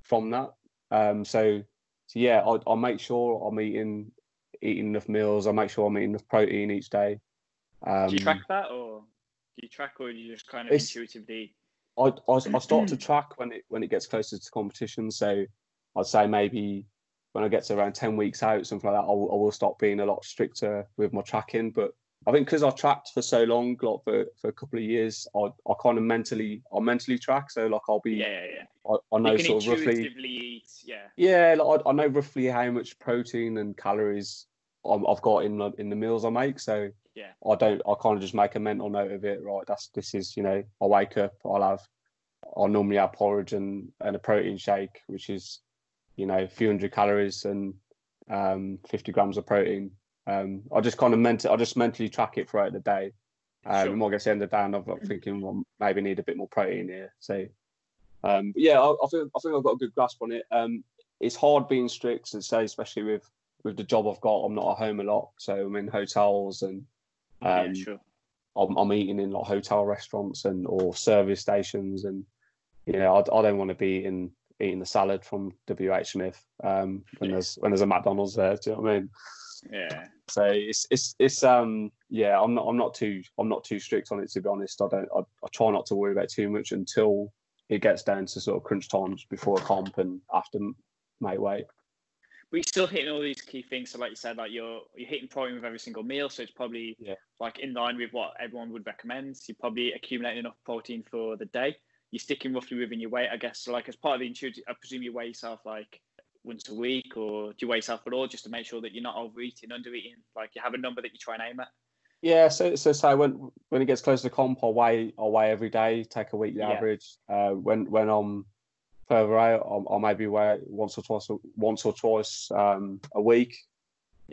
from that. Um, so, so yeah, I, I make sure I'm eating eating enough meals. I make sure I'm eating enough protein each day. Um,
Do you track that, or do you track, or do you just kind of intuitively?
I, I, I start to track when it when it gets closer to competition. So I'd say maybe when I get to around ten weeks out, something like that, I will, I will start being a lot stricter with my tracking. But I think because I tracked for so long, like for, for a couple of years, I, I kind of mentally I mentally track. So like I'll be
Yeah, yeah, yeah.
I, I know sort of roughly
eat. Yeah,
yeah like I, I know roughly how much protein and calories I'm, I've got in the, in the meals I make. So
Yeah.
I don't. I kind of just make a mental note of it. Right, that's this is you know. I wake up. I'll have. I'll normally have porridge and and a protein shake, which is, you know, a few hundred calories and um, fifty grams of protein. Um, I just kind of meant. I just mentally track it throughout the day. Um,
Sure.
And when I get to the end of the day, and I'm I'm thinking, well, maybe need a bit more protein here. So, um, but yeah, I, I think I think I've got a good grasp on it. Um, it's hard being strict, and say especially with with the job I've got. I'm not at home a lot, so I'm in hotels and
yeah,
um,
sure.
I'm, I'm eating in like hotel restaurants and or service stations, and you know, I, I don't want to be eating eating the salad from WH Smith um, when
Yeah.
there's when there's a McDonald's there. Do you know what I mean?
Yeah,
So it's it's it's um yeah, I'm not I'm not too I'm not too strict on it to be honest. I don't I, I try not to worry about too much until it gets down to sort of crunch times before a comp and after mate weight.
but you're still hitting all these key things. So, like you said, like you're you're hitting protein with every single meal, so it's probably
Yeah.
like in line with what everyone would recommend. So you're probably accumulating enough protein for the day. You're sticking roughly within your weight, I guess. So, like as part of the intuitive, I presume you weigh yourself like once a week, or do you weigh yourself at all, just to make sure that you're not overeating, undereating? Like you have a number that you try and aim at.
Yeah, so so so when when it gets close to comp, I'll weigh I'll weigh every day, take a weekly
Yeah.
average. Uh, when when I'm further out, I'll, I'll maybe weigh once or twice once or twice um, a week.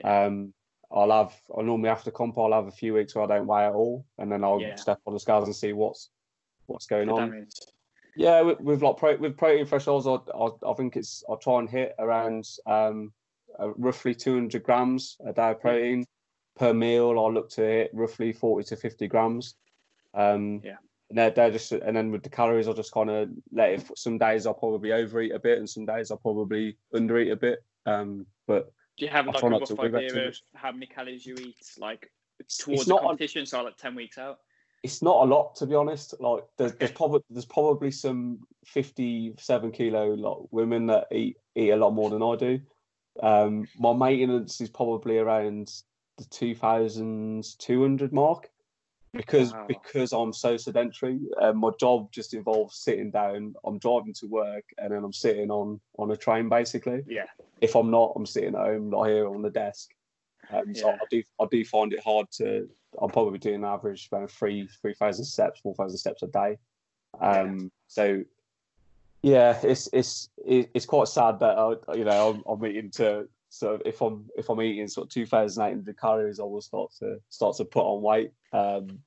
Um, I'll have I normally after comp I'll have a few weeks where I don't weigh at all, and then I'll
Yeah.
step on the scales and see what's what's going
The
on.
damage.
Yeah, with, with like pro, with protein thresholds, I, I I think it's I try and hit around um uh, roughly 200 grams a day of protein per meal. I look to hit roughly 40 to 50 grams. Um,
Yeah.
And they're, they're just and then with the calories, I'll just kind of let it. Some days I'll probably overeat a bit, and some days I'll probably undereat a bit. Um, but
Do you have like a rough
to worry about
idea of how many calories you eat, like towards the competition? So like ten weeks out.
It's not a lot to be honest. Like there's there's probably there's probably some fifty seven kilo like women that eat eat a lot more than I do. Um, my maintenance is probably around the two thousand two hundred mark because
Wow.
because I'm so sedentary. Um, my job just involves sitting down. I'm driving to work and then I'm sitting on on a train basically.
Yeah.
If I'm not, I'm sitting at home, not here on the desk. Um, so
Yeah.
I do I do find it hard to. I'm probably doing an average about three three thousand steps, four thousand steps a day. Um, so yeah, it's it's it's quite sad that I, you know I'm, I'm eating to sort of if I'm if I'm eating sort of two thousand eight hundred calories, I will start to start to put on weight. Um,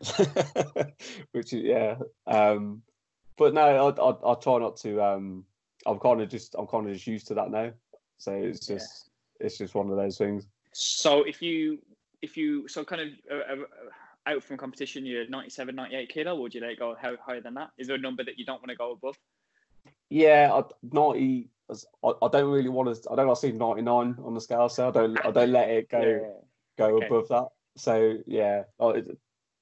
which is yeah. Um, but no, I, I I try not to. Um, I'm kind of just I'm kind of just used to that now. So it's
Yeah.
just it's just one of those things.
So if you if you so kind of uh, uh, out from competition, you're 97, 98 kilo, or would you let it go how higher than that? Is there a number that you don't want to go above?
Yeah, I, 90, I, I don't really want to. I don't want to see 99 on the scale, so I don't. I don't let it go
Yeah.
go
Okay.
above that. So yeah, oh,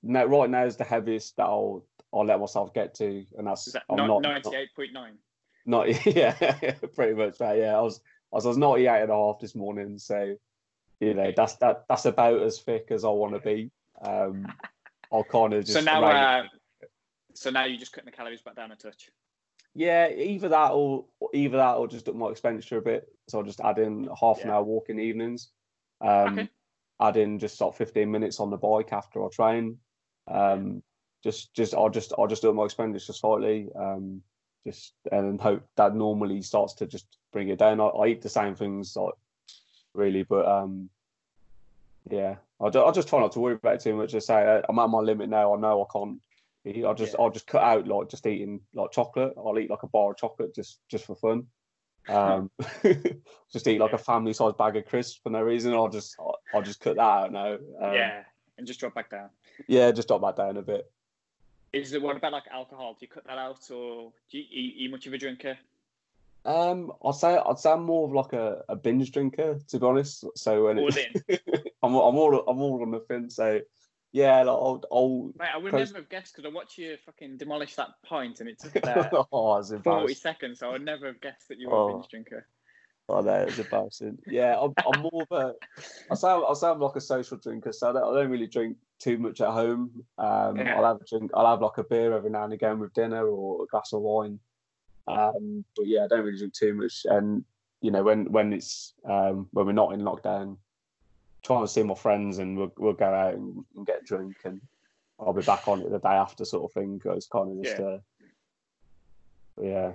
now, right now is the heaviest that I'll I'll let myself get to, and that's
that
I'm not, not
98.9?
not yeah, pretty much that. Yeah, I was I was, I was 98 and a half this morning, so you know that's that that's about as thick as I want to be. Um, I'll kind of just
So now, uh, so now you're just cutting the calories back down a touch.
Yeah, either that or either that or just up my expenditure a bit. So I'll just add in half an
Yeah.
hour walk in evenings. Um,
Okay.
Add in just sort of fifteen minutes on the bike after I train. Um, just just I'll just I'll just up my expenditure slightly. Um, just and hope that normally starts to just bring it down. I, I eat the same things like really, but um, yeah, I ju- I just try not to worry about it too much. I say uh, I'm at my limit now. I know I can't. eat. I just
Yeah.
I'll just cut out like just eating like chocolate. I'll eat like a bar of chocolate just just for fun. Um, just eat like a family size bag of crisps for no reason. I'll just I'll, I'll just cut that out now. Um,
yeah, and just drop back down.
yeah, just drop that down a bit.
Is it what about like alcohol? Do you cut that out, or do you eat much of a drinker?
Um, I'd say I'd say I'm more of like a, a binge drinker to be honest. So when
All
it,
in.
I'm I'm all I'm all on the fence. So yeah, like, I'll, I'll
Mate, I would never have guessed because I watched you fucking demolish that pint, and it took uh,
oh,
40 seconds. So I would never have guessed that you were
Oh.
a binge drinker.
Oh, no, it's embarrassing. Yeah, I'm, I'm more of a. I sound I sound like a social drinker, so I don't, I don't really drink too much at home. Um,
Yeah.
I'll have a drink. I'll have like a beer every now and again with dinner or a glass of wine. Um, but yeah, I don't really drink too much. And you know, when when it's um, when we're not in lockdown, trying to see my friends and we'll we'll go out and, and get drunk and I'll be back on it the day after, sort of thing. It's kind of just
Yeah.
uh, yeah.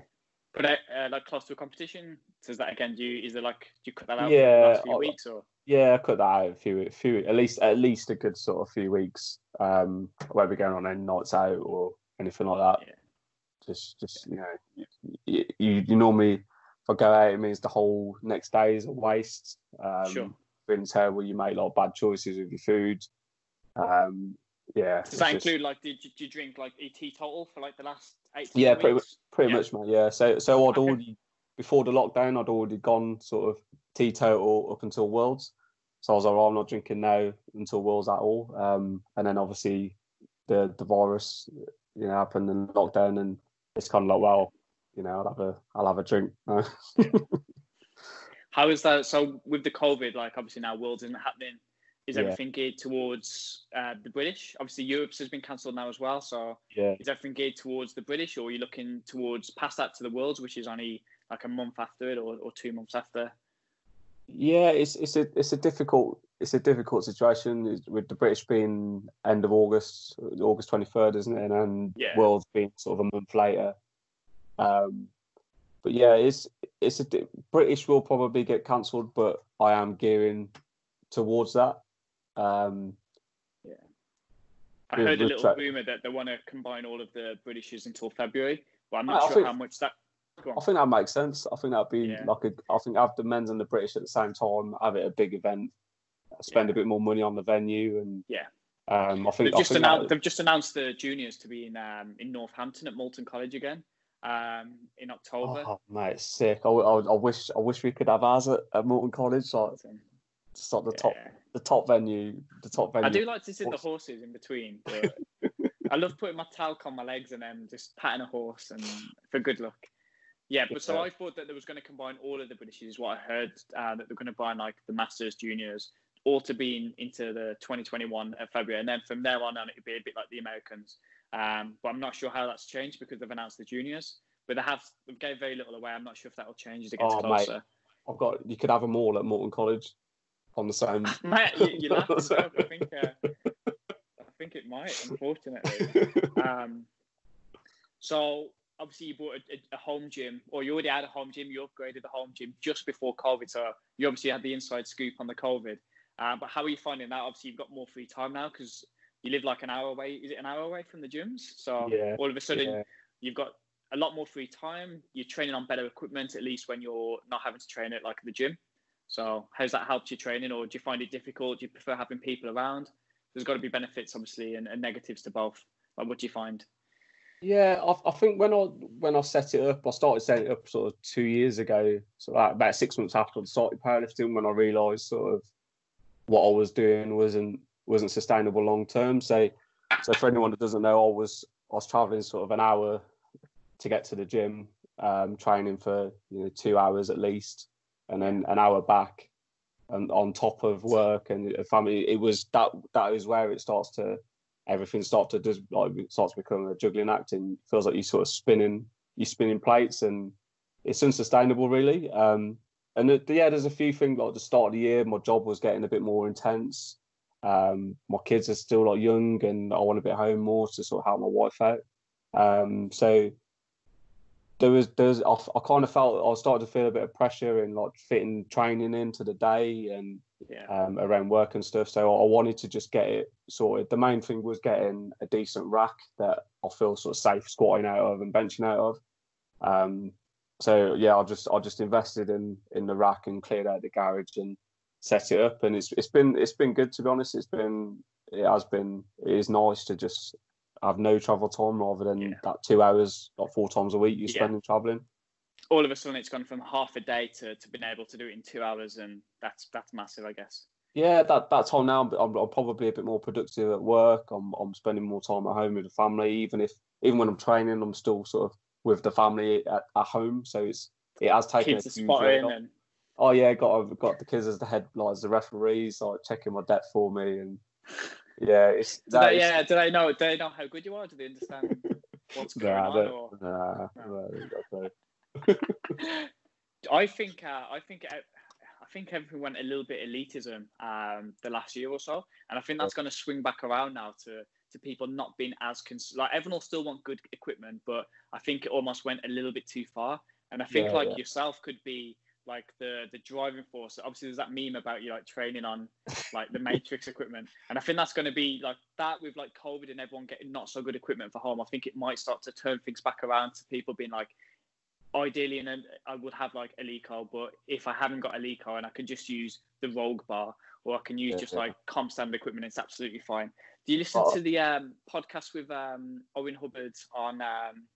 But uh, uh, like close to a competition, does that again? Do you is there like do you cut that out for
Yeah,
the last few
I-
weeks or?
Yeah, I cut that out a few, a few, at least, at least a good sort of few weeks. Um, won't going on any nights out or anything like that.
Yeah.
Just, just you know, you, you, you normally, if I go out, it means the whole next day is a waste. Um,
Sure.
Being terrible, you make a lot of bad choices with your food. Um, yeah.
Does that
just-
include like did you, did you drink like a teetotal for like the last eight?
Yeah, pretty
weeks?
Pretty
Yeah.
much, mate. Yeah. So, so I'd
Okay.
already before the lockdown, I'd already gone sort of teetotal up until Worlds. So I was like, I'm not drinking now until Worlds at all. Um, and then obviously the the virus, you know, happened and lockdown, and it's kind of like, well, you know, I'll have a I'll have a drink.
How is that? So with the COVID, like obviously now Worlds isn't happening. Is
Yeah.
everything geared towards uh, the British? Obviously, Europe's has been cancelled now as well. So
yeah.
is everything geared towards the British, or are you looking towards past that to the Worlds, which is only like a month after it, or, or two months after?
Yeah, it's it's a it's a difficult it's a difficult situation with the British being end of August, August twenty third, isn't it? And
Yeah.
Worlds being sort of a month later. Um, but yeah, it's it's a British will probably get cancelled, but I am gearing towards that. Um,
I heard a little
tra-
rumor that they want to combine all of the Britishes until February, but I'm not
I
sure
think-
how much that.
I think that makes sense. I think that'd be
Yeah.
like a. I think have the men's and the British at the same time, have it a big event, spend a bit more money on the venue, and
Yeah.
Um, I think
They've
I
just
think that-
announced. They've just announced the juniors to be in um, in Northampton at Moulton College again um, in October.
Oh mate, it's sick. I, I, I wish I wish we could have ours at, at Moulton College, like
So,
just like the top the top venue, the top venue.
I do like to sit the horses in between. But I love putting my talc on my legs and then just patting a horse and for good luck. Yeah, but so I thought that they was going to combine all of the Britishes. Is what I heard uh, that they're going to combine like the Masters, Juniors, all to be in, into the 2021 at February, and then from there on, on it'd be a bit like the Americans. Um, but I'm not sure how that's changed because they've announced the Juniors. But they have they gave very little away. I'm not sure if that will change as it gets
Oh, mate. I've got you could have them all at Moulton College on the same.
Mate, you, you laugh. I think uh, I think it might, unfortunately. Um, so obviously you bought a, a home gym, or you already had a home gym. You upgraded the home gym just before COVID, so you obviously had the inside scoop on the COVID. Uh, but how are you finding that? Obviously, you've got more free time now because you live like an hour away. Is it an hour away from the gyms? So
Yeah,
all of a sudden,
yeah.
you've got a lot more free time. You're training on better equipment, at least when you're not having to train at like the gym. So how's that helped your training, or do you find it difficult? Do you prefer having people around? There's got to be benefits, obviously, and, and negatives to both. Like, what do you find?
Yeah, I, I think when I when I set it up, I started setting it up sort of two years ago. So like about six months after I started powerlifting, when I realised sort of what I was doing wasn't wasn't sustainable long term. So, so for anyone that doesn't know, I was I was traveling sort of an hour to get to the gym, um, training for you know two hours at least, and then an hour back, and on top of work and family. It was that that is where it starts to everything starts to just like starts to become a juggling act, and feels like you sort of spinning you spinning plates, and it's unsustainable really. Um, and the, yeah, there's a few things like the start of the year, my job was getting a bit more intense. Um, my kids are still like young, and I want to be at home more to sort of help my wife out. Um, so there was there's I, I kind of felt I started to feel a bit of pressure in like fitting training into the day and
Yeah.
um, around work and stuff. So I wanted to just get it sorted. The main thing was getting a decent rack that I feel sort of safe squatting out of and benching out of. Um, so yeah, I just I just invested in in the rack and cleared out the garage and set it up, and it's it's been it's been good to be honest. It's been it has been it is nice to just have no travel time rather than
Yeah.
that two hours like four times a week you
Yeah.
spend in traveling.
All of a sudden, it's gone from half a day to, to being able to do it in two hours, and that's that's massive, I guess.
Yeah, that that time now, I'm, I'm probably a bit more productive at work. I'm I'm spending more time at home with the family. Even if even when I'm training, I'm still sort of with the family at, at home. So it's it has taken a huge weight
and
Oh yeah, got I've got the kids as the head like as the referees, like checking my debt for me, and yeah, it's
do they,
is-
yeah, do they know? Do they know how good you are? Do they understand what's going
Nah,
on? Or...
nah,
No.
nah, nah,
I think uh, I think uh, I think everything went a little bit elitism um, the last year or so, and I think that's going to swing back around now to to people not being as cons- like everyone will still want good equipment, but I think it almost went a little bit too far. And I think
Yeah,
like
yeah.
yourself could be like the the driving force. Obviously, there's that meme about you like training on like the Matrix equipment, and I think that's going to be like that with like COVID and everyone getting not so good equipment for home. I think it might start to turn things back around to people being like, ideally, and I would have like Eleiko, but if I haven't got Eleiko and I can just use the Rogue bar or I can use
Yeah,
just
yeah.
like comp standard equipment, it's absolutely fine. Do you listen
Oh.
to the um, podcast with um, Owen Hubbard on um,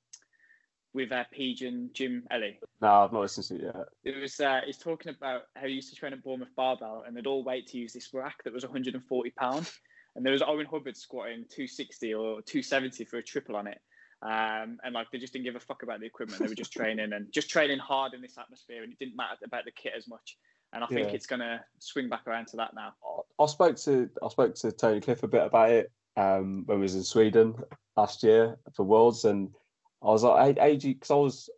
with uh, Page and Jim Ellie?
No, I've not listened to it yet.
It was uh, he's talking about how he used to train at Bournemouth Barbell and they'd all wait to use this rack that was 140 pound, and there was Owen Hubbard squatting 260 or 270 for a triple on it. Um, and like they just didn't give a fuck about the equipment. They were just training and just training hard in this atmosphere, and it didn't matter about the kit as much. And I think
Yeah.
it's gonna swing back around to that now.
I spoke to I spoke to Tony Cliffe a bit about it um, when we was in Sweden last year for Worlds, and I was like, "Hey, because I was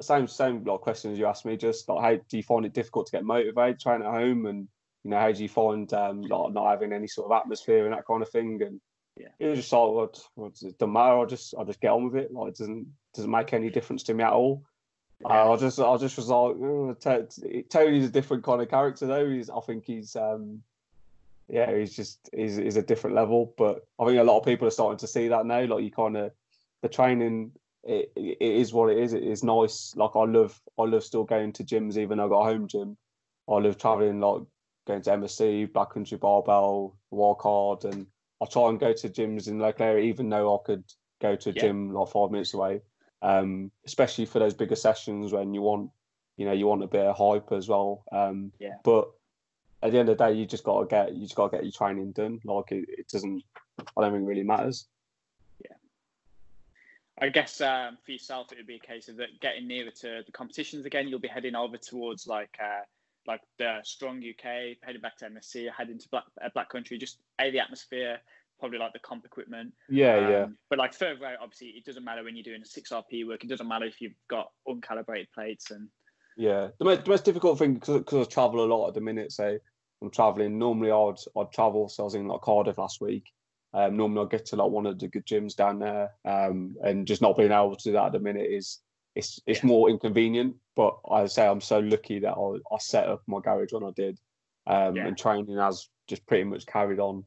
same same like questions you asked me, just like, how do you find it difficult to get motivated training at home, and you know, how do you find um, like not having any sort of atmosphere and that kind of thing?" And
Yeah.
it was just like, it- well, it doesn't matter. I just I just get on with it. Like, it doesn't doesn't make any difference to me at all. Uh, I just, I just was like, "Oh, T- Tony's a different kind of character though. He's, I think he's, um, yeah, he's just, he's, he's a different level. But I think a lot of people are starting to see that now. Like you kind of, the training, it, it is what it is. It is nice. Like I love, I love still going to gyms, even though I got a home gym. I love traveling, like going to MSC, Black Country Barbell, Wildcard, and I try and go to gyms in local area, even though I could go to a
Yeah.
gym like five minutes away um, especially for those bigger sessions when you want, you know, you want a bit of hype as well. Um,
Yeah.
But at the end of the day, you just got to get, you just got to get your training done. Like it, it doesn't, I don't think it really matters.
Yeah, I guess um, for yourself, it would be a case of that getting nearer to the competitions again. You'll be heading over towards like uh, like the strong UK, heading back to MSC, heading to Black uh, Black Country. Just a the atmosphere, probably like the comp equipment.
Yeah, yeah,
Um, But like further out, obviously, it doesn't matter when you're doing a six RP work. It doesn't matter if you've got uncalibrated plates and
yeah. The most, the most difficult thing because I travel a lot at the minute. So I'm traveling. Normally, I'd I'd travel. So I was in like Cardiff last week. Um, normally, I'll get to like one of the good gyms down there. Um, and just not being able to do that at the minute is it's it's
Yeah.
more inconvenient. But I say I'm so lucky that I, I set up my garage when I did, um,
Yeah.
and training has just pretty much carried on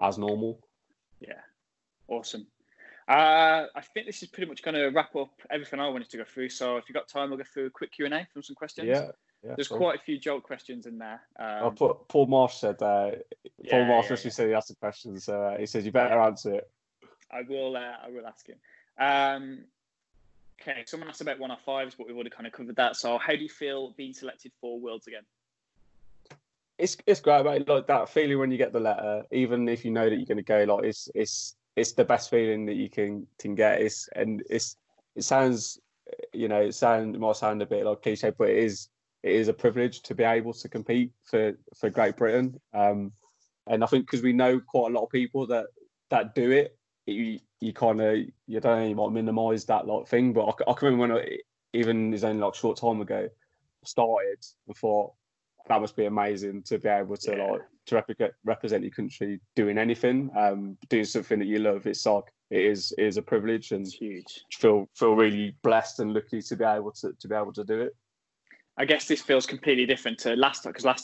as normal.
Yeah, awesome. Uh, I think this is pretty much going to wrap up everything I wanted to go through. So if you've got time, we'll go through a quick Q and A from some questions.
Yeah, yeah.
There's quite a few joke questions in there.
Oh,
Um,
Paul, Paul Marsh said. Uh,
Yeah,
Paul Marsh
yeah,
actually said he asked the question, so uh, he says you better answer it.
I will. Uh, I will ask him. Um, okay, someone asked about one off fives, but we've already kind of covered that. So, how do you feel being selected for Worlds again?
it's it's great, mate. Like that feeling when you get the letter, even if you know that you're going to go, like it's it's it's the best feeling that you can can get. It's and it's it sounds, you know, it sound it might sound a bit like cliche, but it is it is a privilege to be able to compete for for Great Britain. Um, and I think because we know quite a lot of people that that do it, you you kind of you don't know, you might minimise that like thing. But I, I can remember when I, even it's only like a short time ago started before that must be amazing to be able to
Yeah.
like to represent represent your country doing anything, um, doing something that you love. It's like it is it is a privilege and
It's huge.
feel feel really blessed and lucky to be able to to be able to do it.
I guess this feels completely different to last time because last